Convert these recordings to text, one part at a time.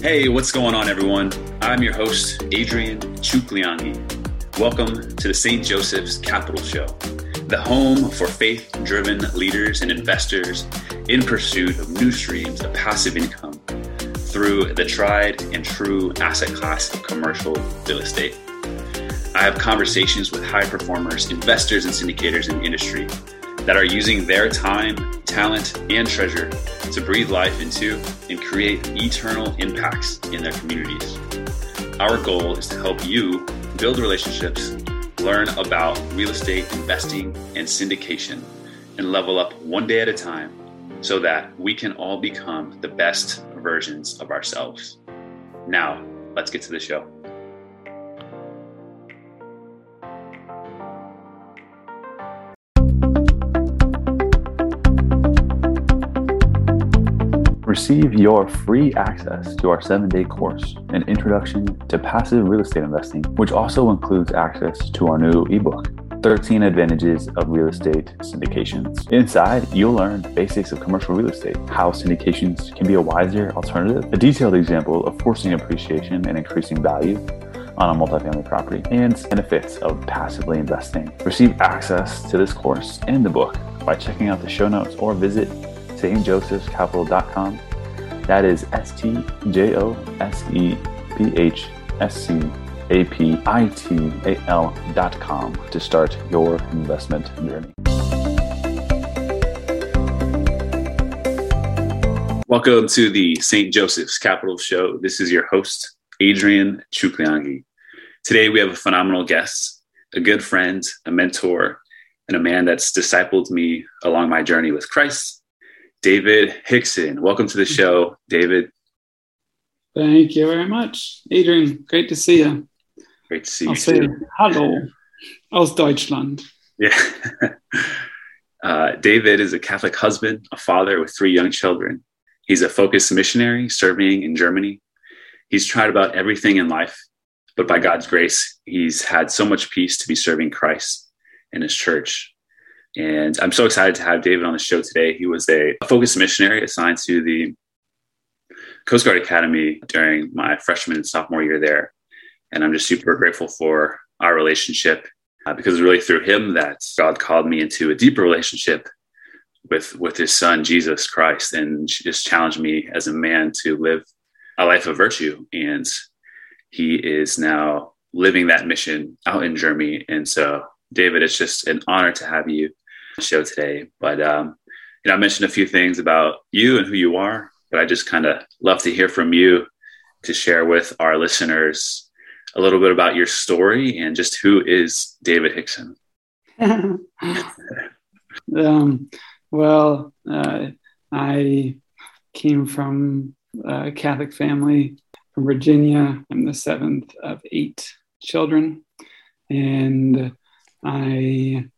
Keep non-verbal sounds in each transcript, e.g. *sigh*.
Hey, what's going on, everyone? I'm your host, Adrian Chukliangi. Welcome to the St. Joseph's Capital Show, the home for faith driven leaders and investors in pursuit of new streams of passive income through the tried and true asset class of commercial real estate. I have conversations with high performers, investors, and syndicators in the industry that are using their time, talent, and treasure to breathe life into and create eternal impacts in their communities. Our goal is to help you build relationships, learn about real estate investing and syndication, and level up one day at a time so that we can all become the best versions of ourselves. Now, let's get to the show. Receive your free access to our seven day course, An Introduction to Passive Real Estate Investing, which also includes access to our new ebook, 13 Advantages of Real Estate Syndications. Inside, you'll learn the basics of commercial real estate, how syndications can be a wiser alternative, a detailed example of forcing appreciation and increasing value on a multifamily property, and benefits of passively investing. Receive access to this course and the book by checking out the show notes or visit stjosephscapital.com. That is S T J O S E P H S C A P I T A L dot com to start your investment journey. Welcome to the St. Joseph's Capital Show. This is your host, Adrian Chukliangi. Today we have a phenomenal guest, a good friend, a mentor, and a man that's discipled me along my journey with Christ David Hickson. Welcome to the show, David. Thank you very much, Adrian. Great to see you. Great to see I'll you. say too. hello aus Deutschland. Yeah. *laughs* uh, David is a Catholic husband, a father with three young children. He's a Focus missionary serving in Germany. He's tried about everything in life, but by God's grace, he's had so much peace to be serving Christ and his church. And I'm so excited to have David on the show today. He was a Focus missionary assigned to the Coast Guard Academy during my freshman and sophomore year there. And I'm just super grateful for our relationship uh, because it's really through him that God called me into a deeper relationship with, with his son, Jesus Christ, and just challenged me as a man to live a life of virtue. And he is now living that mission out in Germany. And so, David, it's just an honor to have you show today. But um, you know, I mentioned a few things about you and who you are, but I just kind of love to hear from you to share with our listeners a little bit about your story and just who is David Hickson. *laughs* um, well, uh, I came from a Catholic family from Virginia. I'm the seventh of eight children, and I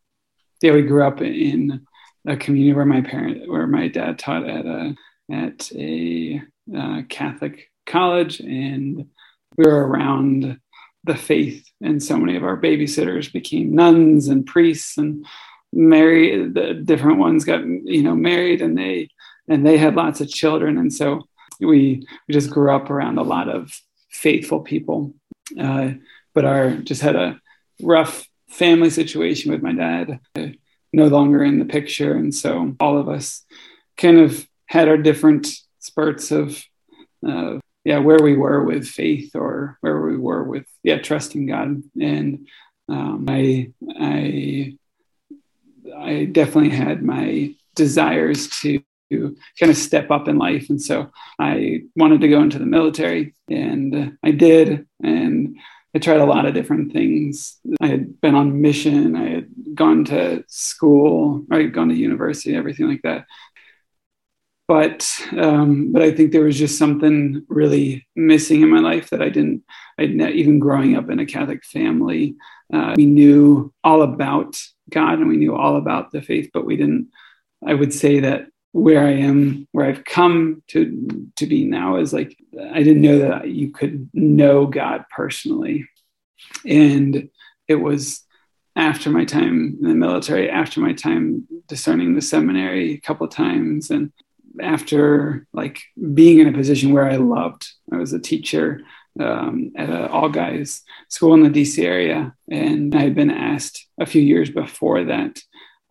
yeah, we grew up in a community where my parent, where my dad taught at a at a uh, Catholic college, and we were around the faith. And so many of our babysitters became nuns and priests, and married. The different ones got you know married, and they and they had lots of children, and so we we just grew up around a lot of faithful people. Uh, but our just had a rough family situation with my dad uh, no longer in the picture. And so all of us kind of had our different spurts of, uh, yeah, where we were with faith or where we were with, yeah, trusting God. And um, I, I, I definitely had my desires to kind of step up in life. And so I wanted to go into the military and I did. And I tried a lot of different things. I had been on mission. I had gone to school. I had gone to university, everything like that. But um, but I think there was just something really missing in my life that I didn't. I even growing up in a Catholic family, uh, we knew all about God and we knew all about the faith, but we didn't. I would say that where I am, where I've come to to be now is like I didn't know that you could know God personally. And it was after my time in the military, after my time discerning the seminary a couple of times, and after like being in a position where I loved, I was a teacher um, at an all guys school in the DC area. And I had been asked a few years before that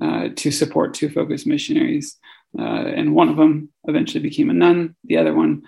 uh, to support two focus missionaries. Uh, and one of them eventually became a nun. The other one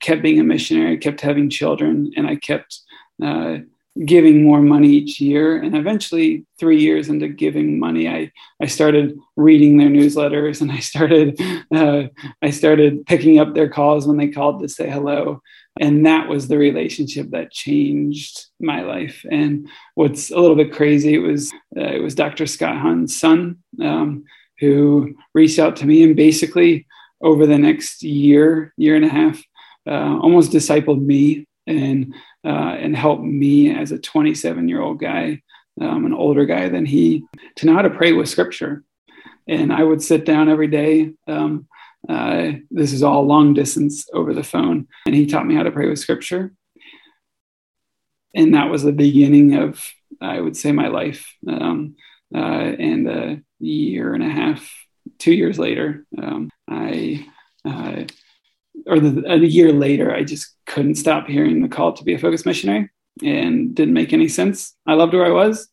kept being a missionary, kept having children, and I kept uh, giving more money each year. And eventually, three years into giving money, I, I started reading their newsletters and I started uh, I started picking up their calls when they called to say hello. And that was the relationship that changed my life. And what's a little bit crazy, it was uh, it was Dr. Scott Hahn's son um, who reached out to me and basically over the next year, year and a half, uh, almost discipled me and uh, and helped me as a 27 year old guy, um, an older guy than he, to know how to pray with Scripture. And I would sit down every day. Um, uh, this is all long distance over the phone, and he taught me how to pray with Scripture. And that was the beginning of, I would say, my life. Um, uh, and a year and a half, two years later, um, I uh, or the, a year later, I just couldn't stop hearing the call to be a focus missionary and didn't make any sense. I loved where I was.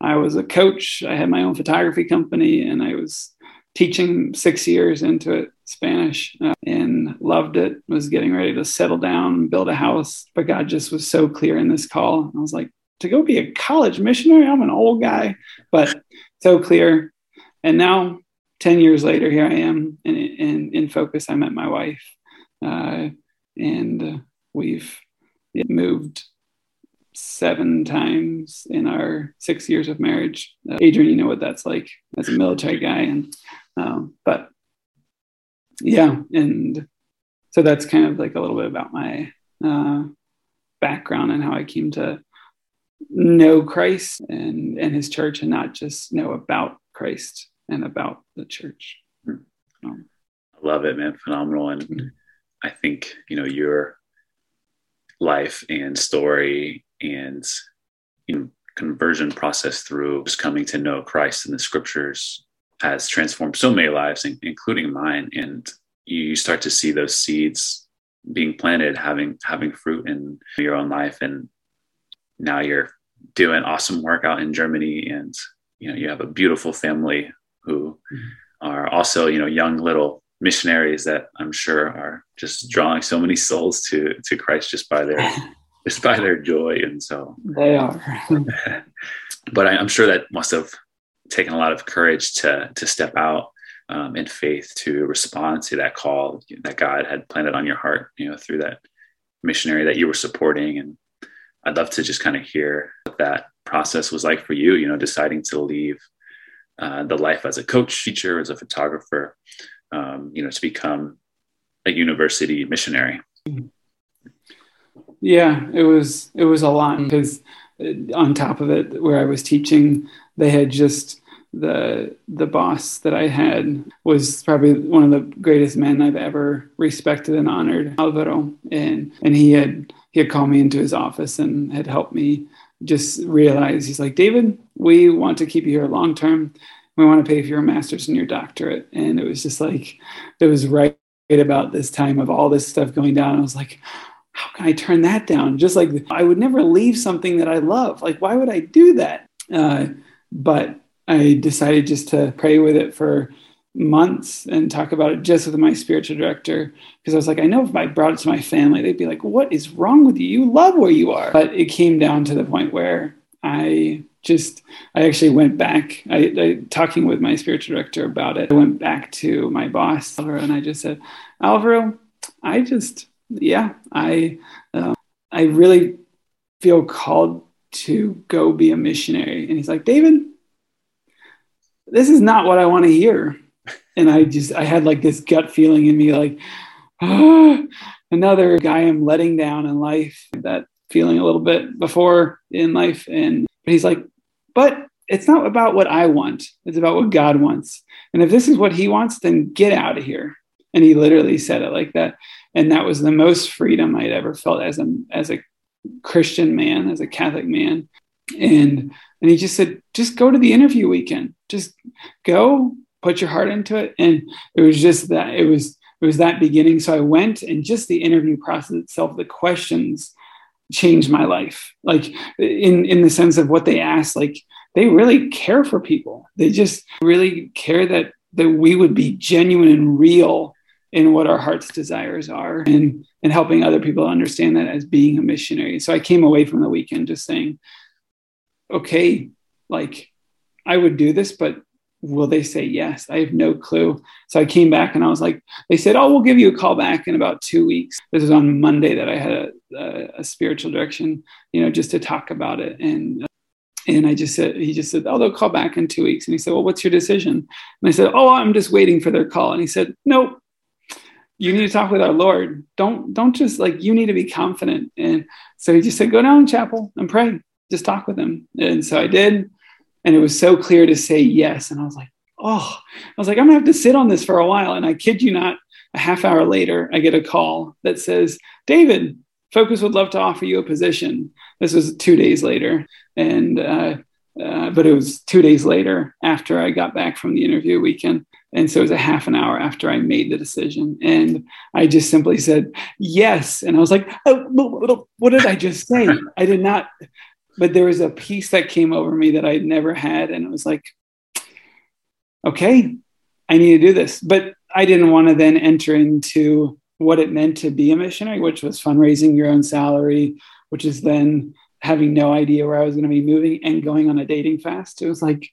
I was a coach. I had my own photography company and I was teaching six years into it, Spanish, uh, and loved it. Was getting ready to settle down, build a house. But God just was so clear in this call. I was like, to go be a college missionary, I'm an old guy, but so clear. And now, 10 years later, here I am in, in, in focus. I met my wife uh, and we've moved seven times in our six years of marriage. Uh, Adrian, you know what that's like as a military guy, and um, but yeah, and so that's kind of like a little bit about my uh, background and how I came to know Christ and and His church, and not just know about Christ and about the church. Um, I love it, man! Phenomenal, and. I think, you know, your life and story and you know, conversion process through just coming to know Christ in the scriptures has transformed so many lives, including mine. And you start to see those seeds being planted, having having fruit in your own life. And now you're doing awesome work out in Germany, and you know you have a beautiful family who mm-hmm. are also you know young little missionaries that I'm sure are just drawing so many souls to to Christ just by their *laughs* just by their joy, and so they are. *laughs* but I, am sure that must have taken a lot of courage to to step out um, in faith to respond to that call that God had planted on your heart, you know, through that missionary that you were supporting. And I'd love to just kind of hear what that process was like for you, you know, deciding to leave uh, the life as a coach, teacher, as a photographer, um, you know, to become a university missionary? Yeah, it was it was a lot because uh, on top of it, where I was teaching, they had just the the boss that I had was probably one of the greatest men I've ever respected and honored, Alvaro, and and he had he had called me into his office and had helped me just realize he's like David, we want to keep you here long term we want to pay for your master's and your doctorate. And it was just like, it was right about this time of all this stuff going down. I was like, how can I turn that down? Just like I would never leave something that I love. Like, why would I do that? Uh, but I decided just to pray with it for months and talk about it just with my spiritual director because I was like, I know if I brought it to my family, they'd be like, What is wrong with you? You love where you are. But it came down to the point where I just I actually went back. I, I, talking with my spiritual director about it. I went back to my boss Alvaro, and I just said, Alvaro, I just yeah, I uh, I really feel called to go be a missionary. And he's like, David, this is not what I want to hear. And I just I had like this gut feeling in me, like, oh, another guy I'm letting down in life. That feeling a little bit before in life. And but he's like, but it's not about what I want. It's about what God wants. And if this is what he wants, then get out of here. And he literally said it like that. And that was the most freedom I'd ever felt as a as a Christian man, as a Catholic man. And and he just said, just go to the interview weekend. Just go, put your heart into it. And it was just that it was it was that beginning. So I went and just the interview process itself, the questions changed my life. Like in in the sense of what they asked, like they really care for people. They just really care that that we would be genuine and real in what our heart's desires are and and helping other people understand that as being a missionary. So I came away from the weekend just saying, okay, like I would do this, but will they say yes? I have no clue. So I came back and I was like, they said, oh, we'll give you a call back in about two weeks. This was on Monday that I had a, a, a spiritual direction, you know, just to talk about it. And uh, and I just said, he just said, oh, they'll call back in two weeks. And he said, well, what's your decision? And I said, oh, I'm just waiting for their call. And he said, nope, you need to talk with our Lord. Don't don't just like you need to be confident. And so he just said, go down chapel and pray. Just talk with him. And so I did. And it was so clear to say yes. And I was like, oh, I was like, I'm gonna have to sit on this for a while. And I kid you not, a half hour later, I get a call that says, David, Focus would love to offer you a position. This was two days later. And, uh, uh, but it was two days later after I got back from the interview weekend. And so it was a half an hour after I made the decision. And I just simply said, yes. And I was like, oh, what did I just say? I did not but there was a peace that came over me that I'd never had. And it was like, okay, I need to do this. But I didn't want to then enter into what it meant to be a missionary, which was fundraising your own salary, which is then having no idea where I was going to be moving and going on a dating fast. It was like,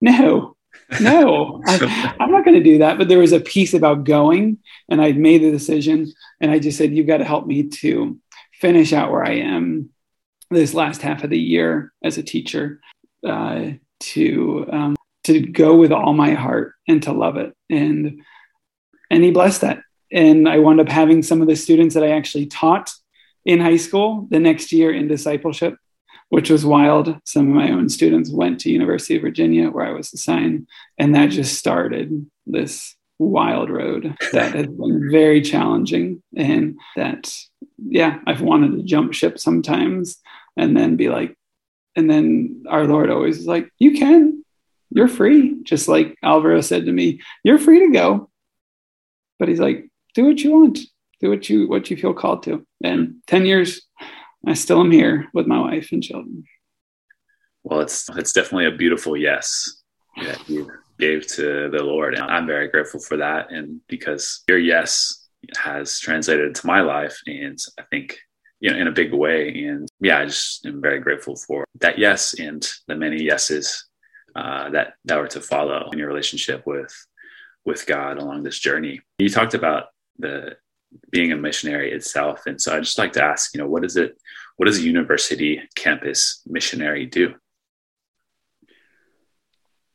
no, no, *laughs* I, am not going to do that. But there was a piece about going, and I'd made the decision, and I just said, you've got to help me to finish out where I am this last half of the year as a teacher uh, to um, to go with all my heart and to love it. And and he blessed that. And i wound up having some of the students that i actually taught in high school the next year in discipleship which was wild. Some of my own students went to university of virginia where i was assigned and that just started this wild road that has been very challenging and that yeah i've wanted to jump ship sometimes and then be like, and then our Lord always is like, you can, you're free. Just like Alvaro said to me, you're free to go. But he's like, do what you want, do what you what you feel called to. And 10 years, I still am here with my wife and children. Well, it's it's definitely a beautiful yes that you gave to the Lord. And I'm very grateful for that. And because your yes has translated to my life. And I think you know, in a big way. And yeah, I just am very grateful for that yes and the many yeses uh, that that were to follow in your relationship with with God along this journey. You talked about the being a missionary itself, and so I just like to ask, you know, what is it? What does a university campus missionary do?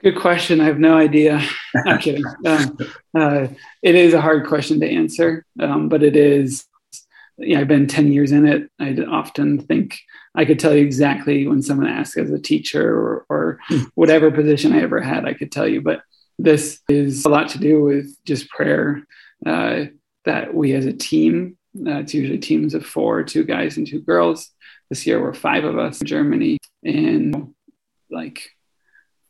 Good question. I have no idea. I'm kidding. *laughs* Um, uh, it is a hard question to answer, um, but it is yeah, I've been 10 years in it. I often think I could tell you exactly when someone asks as a teacher or, or hmm. whatever position I ever had, I could tell you. But this is a lot to do with just prayer uh, that we as a team, uh, it's usually teams of four, two guys and two girls. This year we're five of us in Germany. And like,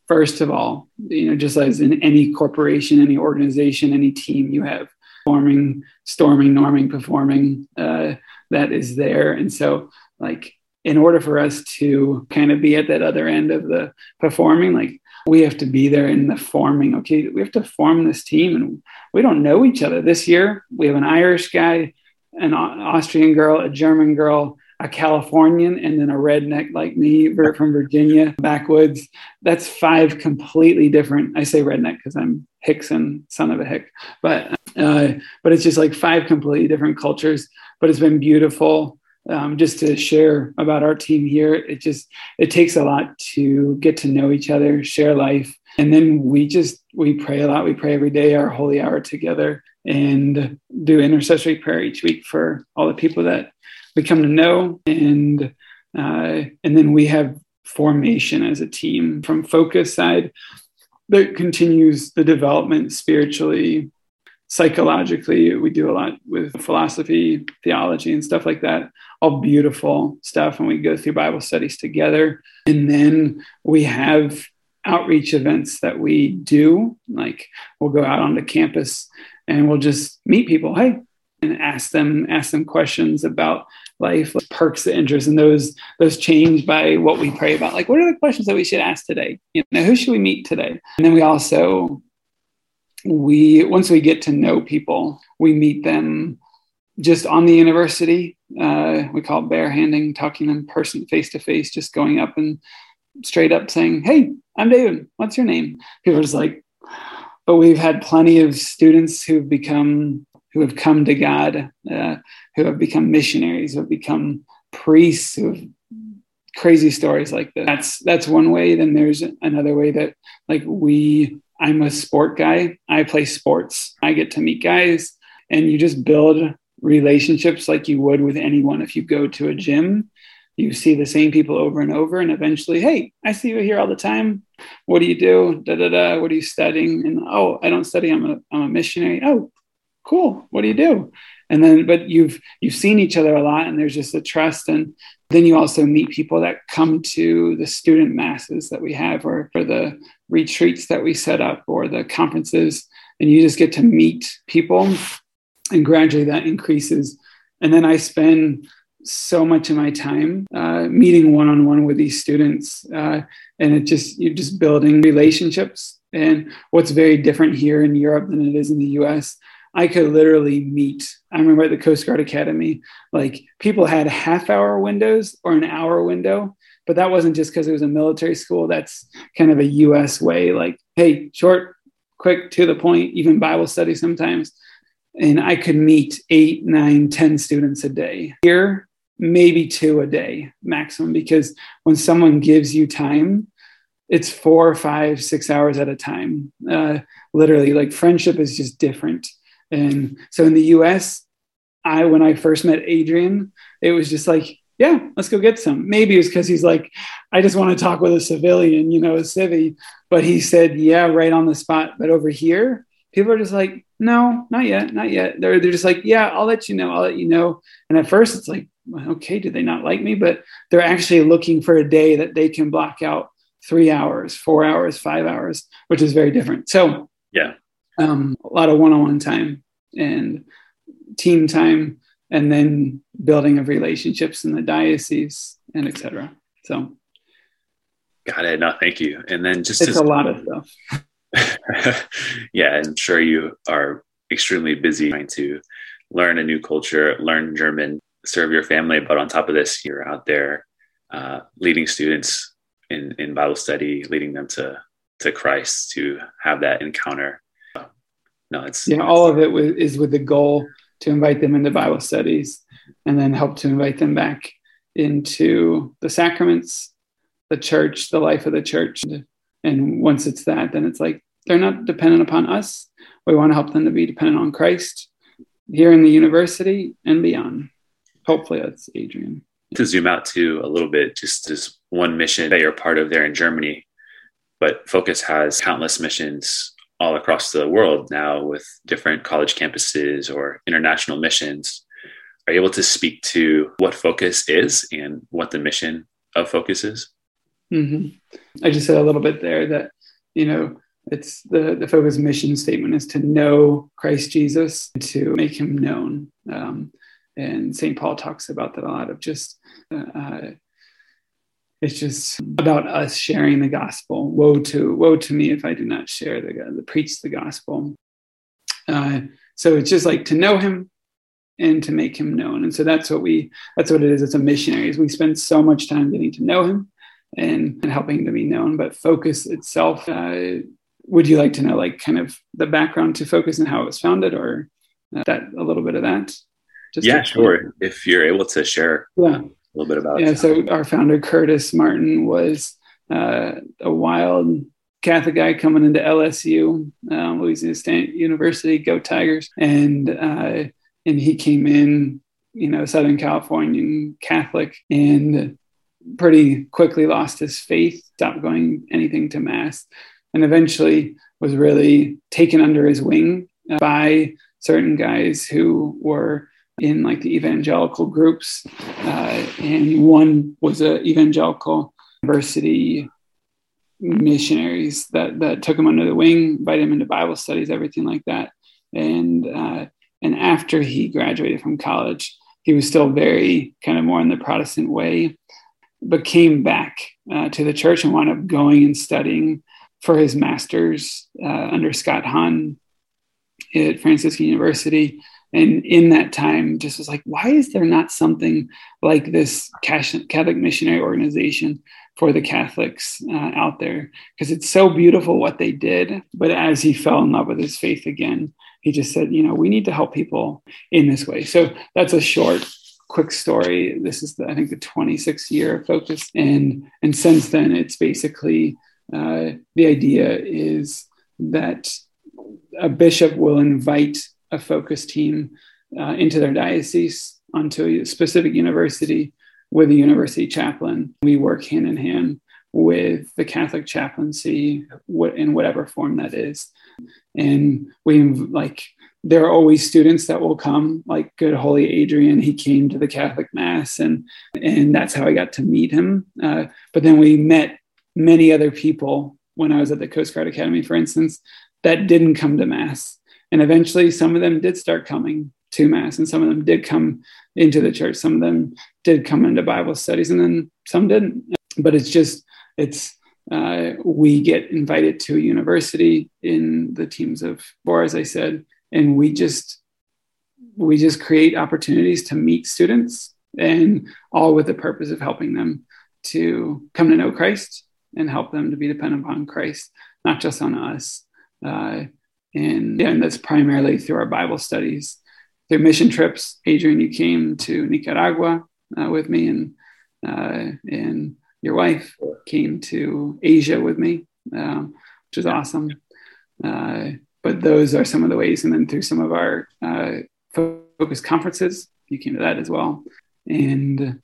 first of all, you know, just as in any corporation, any organization, any team, you have forming, storming, norming, performing uh, that is there. And so, like, in order for us to kind of be at that other end of the performing, like, we have to be there in the forming. Okay, we have to form this team, and we don't know each other. This year, we have an Irish guy, an Austrian girl, a German girl, a Californian and then a redneck like me from Virginia, backwoods. That's five completely different. I say redneck because I'm Hickson, son of a Hick, but uh, but it's just like five completely different cultures. But it's been beautiful. Um, just to share about our team here, it just it takes a lot to get to know each other, share life, and then we just we pray a lot. We pray every day, our holy hour together, and do intercessory prayer each week for all the people that we come to know and uh, and then we have formation as a team. From focus side that continues the development spiritually psychologically. We do a lot with philosophy theology and stuff like that. All beautiful stuff and we go through bible studies together. And then we have outreach events that we do. Like we'll go out onto campus and we'll just meet people. Hey, and ask them ask them questions about life, like perks the interest, and those those change by what we pray about. Like, what are the questions that we should ask today? You know, who should we meet today? And then we also we once we get to know people, we meet them just on the university. Uh, we call it talking in person, face to face, just going up and straight up saying, "Hey, I'm David. What's your name?" People are just like, but we've had plenty of students who've become who have come to God, uh, who have become missionaries, who have become priests, who have crazy stories like that. That's that's one way. Then there's another way that like we. I'm a sport guy. I play sports. I get to meet guys, and you just build relationships like you would with anyone if you go to a gym you see the same people over and over and eventually hey i see you here all the time what do you do da da da what are you studying and oh i don't study i'm a, I'm a missionary oh cool what do you do? And then but you've you've seen each other a lot and there's just a trust. And then you also meet people that come to the student masses that we have or, or the retreats that we set up or the conferences. And you just get to meet people and gradually that increases. And then i spend so much of my time uh, meeting one-on-one with these students uh, and it just you're just building relationships. And what's very different here in europe than it is in the us i could literally meet i remember at the coast guard academy like people had half hour windows or an hour window but that wasn't just because it was a military school. That's kind of a us way like hey short quick to the point even bible study sometimes. And I could meet eight, nine, ten students a day. Here, maybe two a day maximum because when someone gives you time it's four five six hours at a time. Uh, literally like friendship is just different and so in the us i when i first met adrian it was just like yeah let's go get some. Maybe it was because he's like i just want to talk with a civilian you know a civvy. But he said yeah right on the spot. But over here people are just like no not yet not yet. They're, they're just like yeah i'll let you know i'll let you know. And at first it's like okay, do they not like me? But they're actually looking for a day that they can block out three hours, four hours, five hours, which is very different. So, yeah, um, a lot of one on one time and team time, and then building of relationships in the diocese and etc. So, got it. No, thank you. And then just it's a lot of stuff. *laughs* yeah, I'm sure you are extremely busy trying to learn a new culture, learn German, serve your family, but on top of this, you're out there uh, leading students in, in Bible study, leading them to to Christ to have that encounter. No, it's yeah, it's, all of it is with the goal to invite them into Bible studies, and then help to invite them back into the sacraments, the church, the life of the church. And once it's that, then it's like they're not dependent upon us. We want to help them to be dependent on Christ here in the university and beyond hopefully that's Adrian. To zoom out to a little bit, just this one mission that you're part of there in Germany, but Focus has countless missions all across the world now with different college campuses or international missions. Are able to speak to what Focus is and what the mission of Focus is? Mm-hmm. I just said a little bit there that, you know, it's the, the Focus mission statement is to know Christ Jesus, to make him known. Um, and St. Paul talks about that a lot of just uh, it's just about us sharing the gospel. Woe to woe to me if I do not share the, the preach the gospel. Uh, so it's just like to know him and to make him known. And so that's what we that's what it is. It's a missionary. Is we spend so much time getting to know him and, and helping to be known. But focus itself. Uh, would you like to know like kind of the background to focus and how it was founded, or that a little bit of that? Just yeah, sure. If you're able to share yeah. A little bit about yeah. It. So our founder Curtis Martin was uh, a wild Catholic guy coming into LSU, um, Louisiana State University, go Tigers, and uh, and he came in, you know, Southern California Catholic, and pretty quickly lost his faith, stopped going anything to mass, and eventually was really taken under his wing by certain guys who were in like the evangelical groups, uh, and one was a evangelical university missionaries that that took him under the wing, invited him into Bible studies, everything like that. and uh, and after he graduated from college, he was still very kind of more in the Protestant way, but came back uh, to the church and wound up going and studying for his master's uh, under Scott Hahn at Franciscan University. And in that time, just was like, why is there not something like this Catholic missionary organization for the Catholics uh, out there? Because it's so beautiful what they did. But as he fell in love with his faith again, he just said, you know, we need to help people in this way. So that's a short quick story. This is, the, I think, the 26th year of focus, and and since then, it's basically uh, the idea is that a bishop will invite a focus team uh, into their diocese onto a specific university with a university chaplain. We work hand in hand with the Catholic chaplaincy in whatever form that is. And we like there are always students that will come, like good holy Adrian. He came to the Catholic Mass, and and that's how I got to meet him. Uh, but then we met many other people when I was at the Coast Guard Academy, for instance, that didn't come to Mass. And eventually, some of them did start coming to Mass, and some of them did come into the church. Some of them did come into Bible studies, and then some didn't. But it's just, it's, uh, we get invited to a university in the teams of four, as I said, and we just, we just create opportunities to meet students and all with the purpose of helping them to come to know Christ and help them to be dependent upon Christ, not just on us. Uh, and, and that's primarily through our Bible studies, through mission trips. Adrian, you came to Nicaragua uh, with me, and uh, and your wife came to Asia with me, um, which is awesome. Uh, but those are some of the ways, and then through some of our uh, focus conferences, you came to that as well. And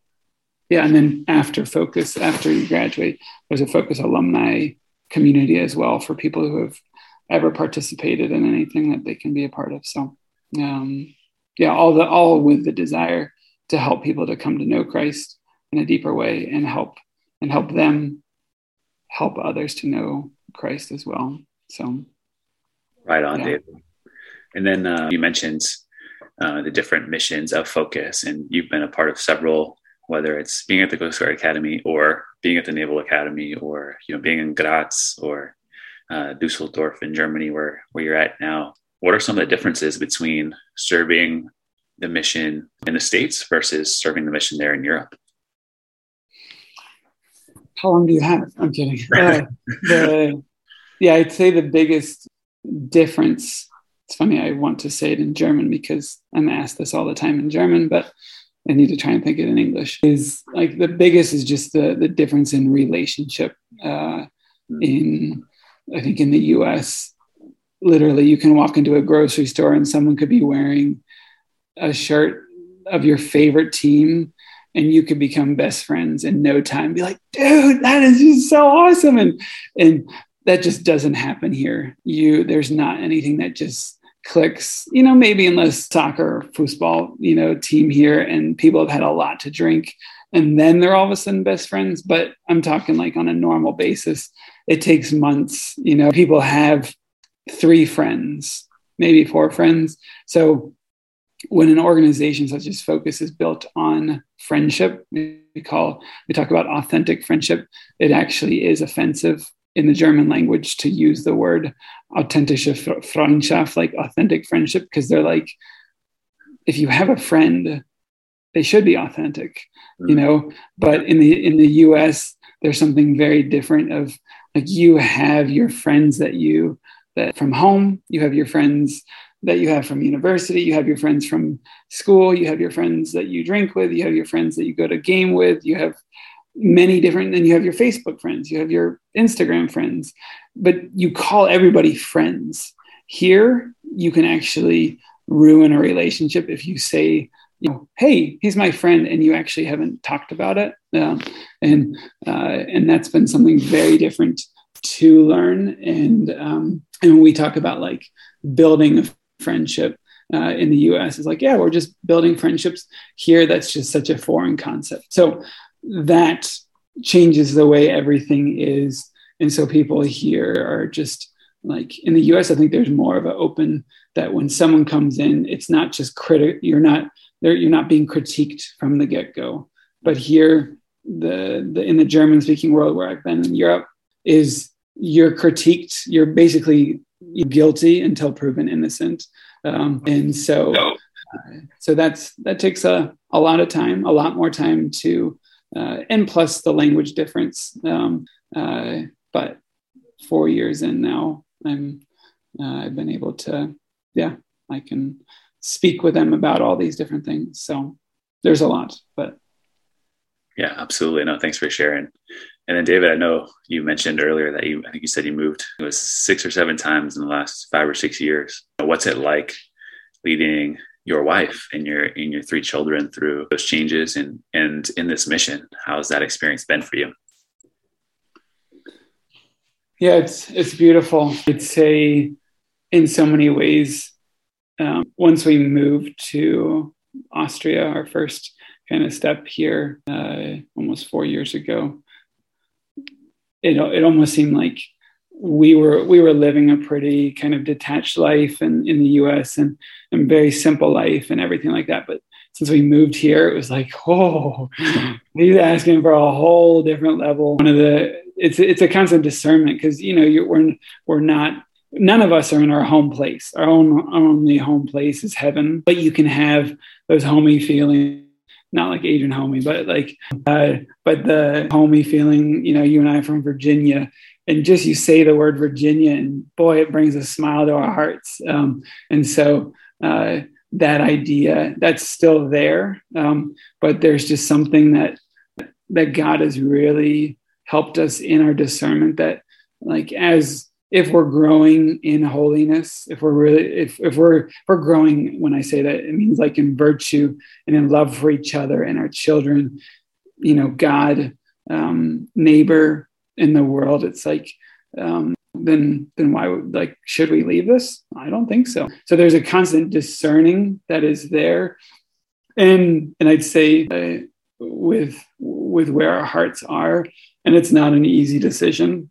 yeah, and then after focus, after you graduate, there's a focus alumni community as well for people who have ever participated in anything that they can be a part of. So, um, yeah, all the all with the desire to help people to come to know Christ in a deeper way and help and help them help others to know Christ as well. So, right on, yeah. David. And then uh, you mentioned uh, the different missions of Focus, and you've been a part of several whether it's being at the Coast Guard Academy or being at the Naval Academy or you know being in Graz or uh, Dusseldorf in Germany, where where you're at now. What are some of the differences between serving the mission in the States versus serving the mission there in Europe? How long do you have? I'm kidding. *laughs* Uh, the, yeah, I'd say the biggest difference. It's funny, I want to say it in German because I'm asked this all the time in German, but I need to try and think it in English, is like the biggest is just the, the difference in relationship. Uh, in, I think in the US, literally you can walk into a grocery store and someone could be wearing a shirt of your favorite team and you could become best friends in no time. Be like dude that is just so awesome. And and that just doesn't happen here. You there's not anything that just clicks, you know, maybe unless soccer, football, you know, team here and people have had a lot to drink and then they're all of a sudden best friends. But I'm talking like on a normal basis, it takes months. You know, people have three friends, maybe four friends. So when an organization such as Focus is built on friendship, we call we talk about authentic friendship. It actually is offensive in the German language to use the word authentische Freundschaft, like authentic friendship, because they're like, if you have a friend, they should be authentic, mm-hmm. you know. But in the in the U.S., there's something very different of like you have your friends that you that from home, you have your friends that you have from university, you have your friends from school, you have your friends that you drink with, you have your friends that you go to game with, you have many different and you have your facebook friends you have your instagram friends but you call everybody friends here you can actually ruin a relationship if you say you know hey he's my friend and you actually haven't talked about it um, and uh, and that's been something very different to learn and um, and when we talk about like building a friendship uh, in the us it's like yeah we're just building friendships here that's just such a foreign concept so that changes the way everything is. And so people here are just like in the US, I think there's more of an open that when someone comes in, it's not just critic. You're not there. You're not being critiqued from the get go. But here, the, the in the German speaking world where I've been in Europe, is you're critiqued. You're basically guilty until proven innocent. Um, and so, uh, so that's that takes a a lot of time, a lot more time to, uh, and plus the language difference. Um, uh, but four years in now, I'm uh, I've been able to, yeah, I can speak with them about all these different things. So there's a lot, but yeah, absolutely. No, thanks for sharing. And then David, I know you mentioned earlier that you, I think you said you moved it was six or seven times in the last five or six years. What's it like leading your wife and your and your three children through those changes and and in this mission? How's that experience been for you? Yeah, it's it's beautiful. I'd say in so many ways. Um, once we moved to Austria, our first kind of step here, uh, almost four years ago, it it almost seemed like we were we were living a pretty kind of detached life in, in the US and, and very simple life and everything like that. But since we moved here, it was like, oh, *laughs* he's asking for a whole different level. One of the it's it's a constant discernment because you know you're we're we're not none of us are in our home place. Our own only home place is heaven, but you can have those homey feelings. Not like Adrian homey, but like, uh, but the homey feeling. You know, you and I from Virginia, and just you say the word Virginia, and boy, it brings a smile to our hearts. Um, and so uh, that idea that's still there, um, but there's just something that that God has really helped us in our discernment that like as if we're growing in holiness if we're really if, if we're if we're growing when i say that it means like in virtue and in love for each other and our children you know god um, neighbor in the world it's like um, then then why would like should we leave this? I don't think so. So there's a constant discerning that is there. And and i'd say uh, with with where our hearts are and it's not an easy decision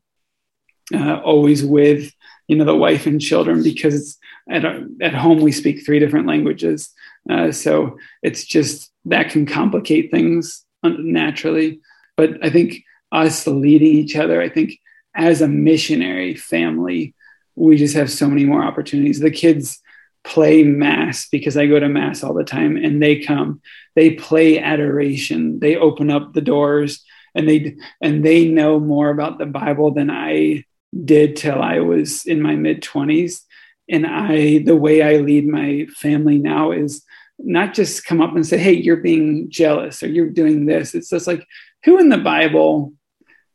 uh, always with you know the wife and children because at, at home we speak three different languages. Uh, so it's just that can complicate things naturally. But i think us leading each other i think as a missionary family we just have so many more opportunities. The kids play mass because I go to mass all the time and they come. They play adoration. They open up the doors and they and they know more about the bible than I did till I was in my mid 20s and I the way I lead my family now is not just come up and say hey you're being jealous or you're doing this. It's just like who in the bible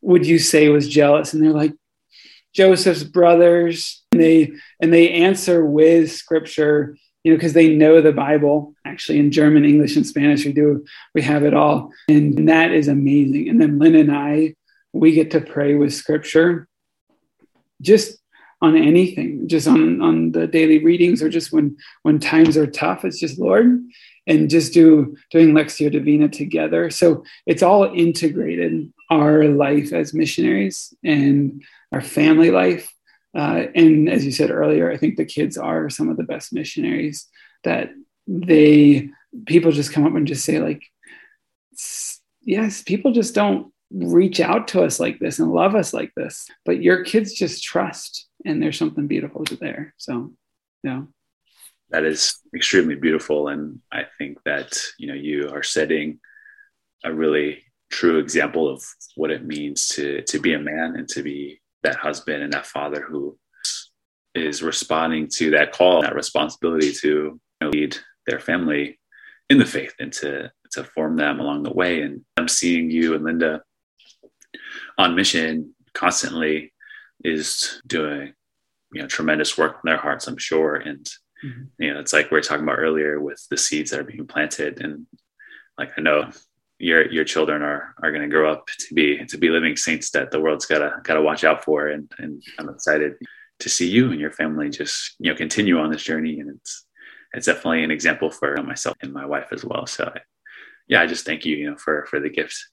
would you say was jealous? And they're like Joseph's brothers. And they and they answer with scripture you know because they know the bible. Actually in german english and spanish we do we have it all. And that is amazing. And then lynn and i we get to pray with scripture just on anything just on on the daily readings or just when when times are tough it's just lord and just do doing lectio divina together. So it's all integrated our life as missionaries and our family life. Uh, and as you said earlier, I think the kids are some of the best missionaries that they people just come up and just say like, yes, people just don't reach out to us like this and love us like this, but your kids just trust, and there's something beautiful there. So, yeah. That is extremely beautiful, and I think that you know you are setting a really true example of what it means to to be a man and to be that husband and that father who is responding to that call, that responsibility to you know, lead their family in the faith and to to form them along the way. And I'm seeing you and Linda on mission constantly is doing you know tremendous work in their hearts, I'm sure. And mm-hmm. you know, it's like we are talking about earlier with the seeds that are being planted. And like I know your your children are are going to grow up to be to be living saints that the world's gotta gotta watch out for and and i'm excited to see you and your family just you know continue on this journey and it's it's definitely an example for myself and my wife as well so I, yeah i just thank you you know for for the gifts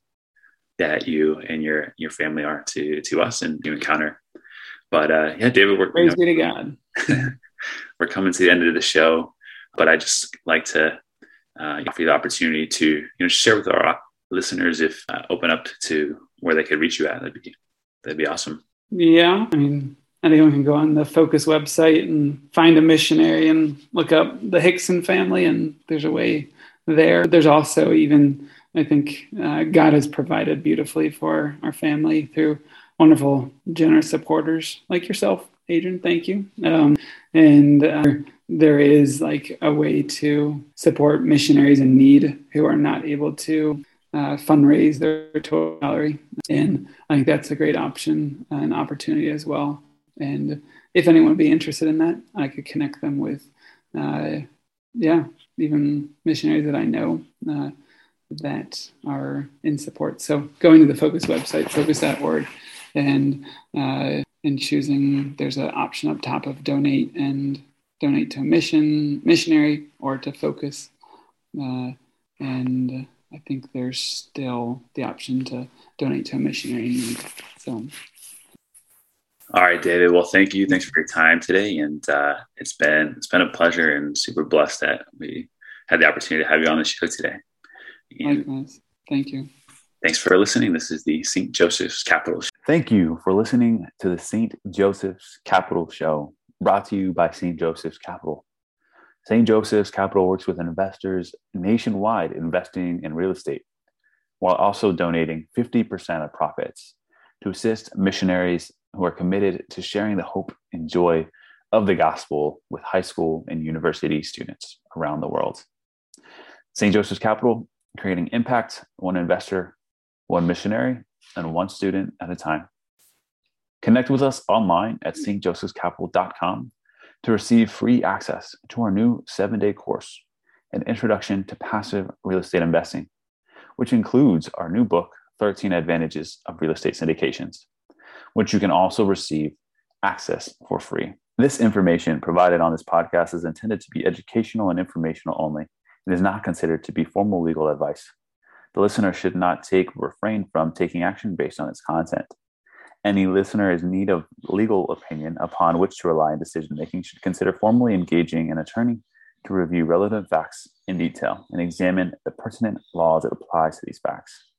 that you and your your family are to to us and you encounter but uh yeah david we're praise you know, to god *laughs* we're coming to the end of the show, but I just like to uh, offer you the opportunity to you know share with our listeners if uh, open up to where they could reach you at. That'd be that'd be awesome. Yeah, I mean, anyone can go on the Focus website and find a missionary and look up the Hickson family, and there's a way there. There's also even I think uh, God has provided beautifully for our family through wonderful, generous supporters like yourself, Adrian. Thank you. Um, and uh, there is like a way to support missionaries in need who are not able to uh, fundraise their total salary. And I think that's a great option, an opportunity as well. And if anyone would be interested in that, I could connect them with, uh, yeah, even missionaries that I know uh, that are in support. So going to the Focus website, focus.org, and uh, and choosing there's an option up top of donate and donate to a mission missionary or to Focus, uh, and I think there's still the option to donate to a missionary need. So. All right, David. Well, thank you. Thanks for your time today, and uh, it's been it's been a pleasure and super blessed that we had the opportunity to have you on the show today. Likewise. Thank you. Thanks for listening. This is the St. Joseph's Capital Show. Thank you for listening to the St. Joseph's Capital Show, brought to you by St. Joseph's Capital. St. Joseph's Capital works with investors nationwide investing in real estate, while also donating 50% of profits to assist missionaries who are committed to sharing the hope and joy of the gospel with high school and university students around the world. St. Joseph's Capital, creating impact, one investor, one missionary, and one student at a time. Connect with us online at stjosephscapital.com to receive free access to our new seven day course, An Introduction to Passive Real Estate Investing, which includes our new book, 13 Advantages of Real Estate Syndications, which you can also receive access for free. This information provided on this podcast is intended to be educational and informational only and is not considered to be formal legal advice. The listener should not take or refrain from taking action based on its content. Any listener in need of legal opinion upon which to rely in decision making should consider formally engaging an attorney to review relevant facts in detail and examine the pertinent laws that apply to these facts.